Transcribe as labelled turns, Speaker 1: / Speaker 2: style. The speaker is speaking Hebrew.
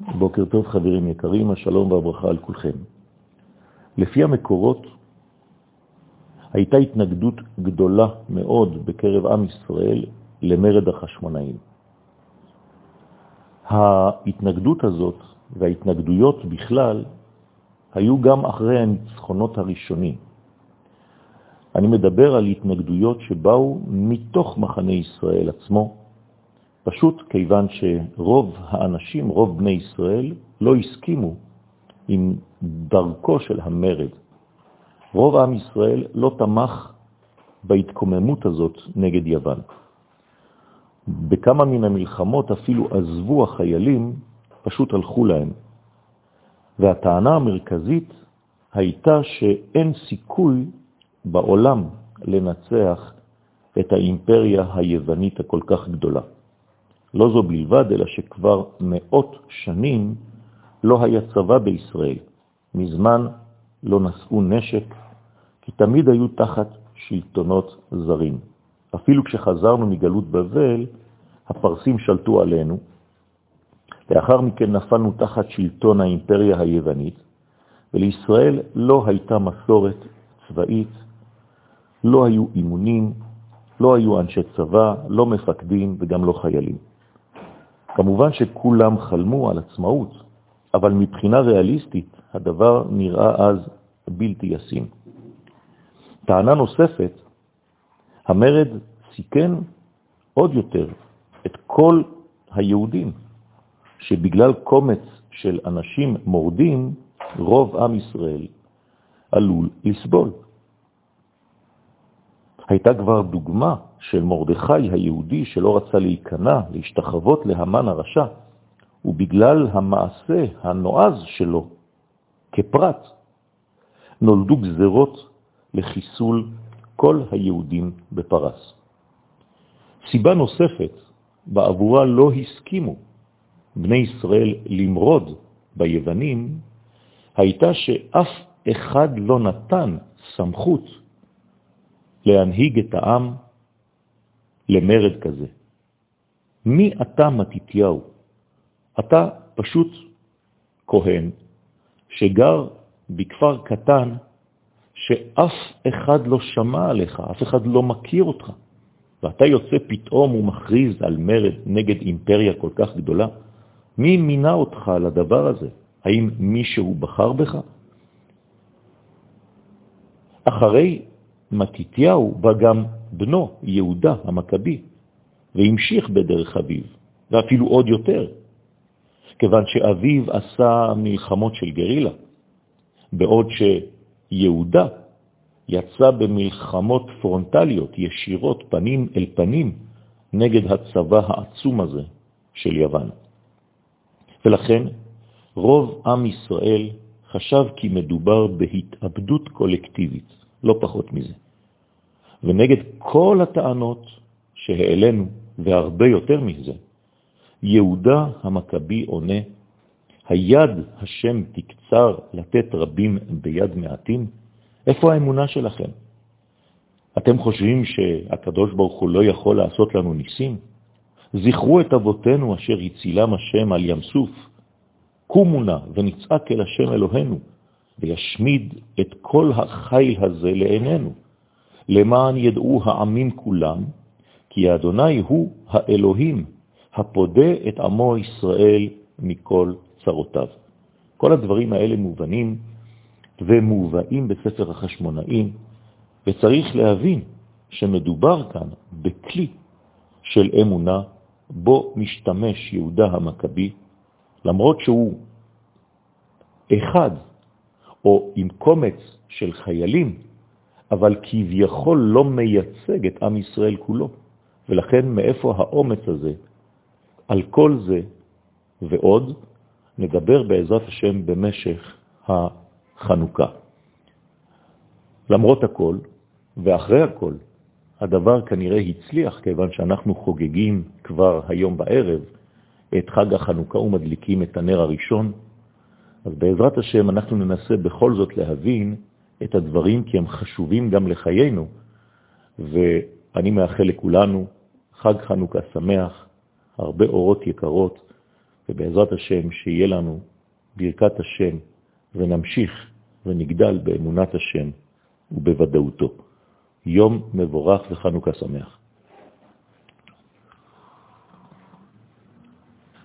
Speaker 1: בוקר טוב חברים יקרים, השלום והברכה על כולכם. לפי המקורות, הייתה התנגדות גדולה מאוד בקרב עם ישראל למרד החשמונאים. ההתנגדות הזאת וההתנגדויות בכלל היו גם אחרי הניצחונות הראשונים. אני מדבר על התנגדויות שבאו מתוך מחנה ישראל עצמו, פשוט כיוון שרוב האנשים, רוב בני ישראל, לא הסכימו עם דרכו של המרד. רוב עם ישראל לא תמך בהתקוממות הזאת נגד יוון. בכמה מן המלחמות אפילו עזבו החיילים, פשוט הלכו להם. והטענה המרכזית הייתה שאין סיכוי בעולם לנצח את האימפריה היוונית הכל כך גדולה. לא זו בלבד, אלא שכבר מאות שנים לא היה צבא בישראל. מזמן לא נשאו נשק, כי תמיד היו תחת שלטונות זרים. אפילו כשחזרנו מגלות בבל, הפרסים שלטו עלינו. לאחר מכן נפלנו תחת שלטון האימפריה היוונית, ולישראל לא הייתה מסורת צבאית, לא היו אימונים, לא היו אנשי צבא, לא מפקדים וגם לא חיילים. כמובן שכולם חלמו על עצמאות, אבל מבחינה ריאליסטית הדבר נראה אז בלתי ישים. טענה נוספת, המרד סיכן עוד יותר את כל היהודים, שבגלל קומץ של אנשים מורדים, רוב עם ישראל עלול לסבול. הייתה כבר דוגמה של מרדכי היהודי שלא רצה להיכנע, להשתחוות להמן הרשע, ובגלל המעשה הנועז שלו כפרט, נולדו גזרות לחיסול כל היהודים בפרס. סיבה נוספת בעבורה לא הסכימו בני ישראל למרוד ביוונים, הייתה שאף אחד לא נתן סמכות להנהיג את העם למרד כזה. מי אתה מתיתיהו? אתה פשוט כהן שגר בכפר קטן שאף אחד לא שמע עליך, אף אחד לא מכיר אותך, ואתה יוצא פתאום ומכריז על מרד נגד אימפריה כל כך גדולה? מי מינה אותך לדבר הזה? האם מישהו בחר בך? אחרי מתיתיהו בא גם בנו, יהודה המכבי, והמשיך בדרך אביו, ואפילו עוד יותר, כיוון שאביו עשה מלחמות של גרילה, בעוד שיהודה יצא במלחמות פרונטליות, ישירות, פנים אל פנים, נגד הצבא העצום הזה של יוון. ולכן רוב עם ישראל חשב כי מדובר בהתאבדות קולקטיבית, לא פחות מזה. ונגד כל הטענות שהעלינו, והרבה יותר מזה, יהודה המכבי עונה, היד השם תקצר לתת רבים ביד מעטים? איפה האמונה שלכם? אתם חושבים שהקדוש ברוך הוא לא יכול לעשות לנו ניסים? זכרו את אבותינו אשר הצילם השם על ים סוף. קומו נא ונצעק אל השם אלוהינו, וישמיד את כל החיל הזה לעינינו. למען ידעו העמים כולם, כי אדוני הוא האלוהים, הפודה את עמו ישראל מכל צרותיו. כל הדברים האלה מובנים ומובאים בספר החשמונאים, וצריך להבין שמדובר כאן בכלי של אמונה בו משתמש יהודה המכבי, למרות שהוא אחד או עם קומץ של חיילים אבל כביכול לא מייצג את עם ישראל כולו. ולכן מאיפה האומץ הזה? על כל זה ועוד נדבר בעזרת השם במשך החנוכה. למרות הכל, ואחרי הכל, הדבר כנראה הצליח, כיוון שאנחנו חוגגים כבר היום בערב את חג החנוכה ומדליקים את הנר הראשון, אז בעזרת השם אנחנו ננסה בכל זאת להבין את הדברים כי הם חשובים גם לחיינו, ואני מאחל לכולנו חג חנוכה שמח, הרבה אורות יקרות, ובעזרת השם שיהיה לנו ברכת השם, ונמשיך ונגדל באמונת השם ובוודאותו. יום מבורך וחנוכה שמח.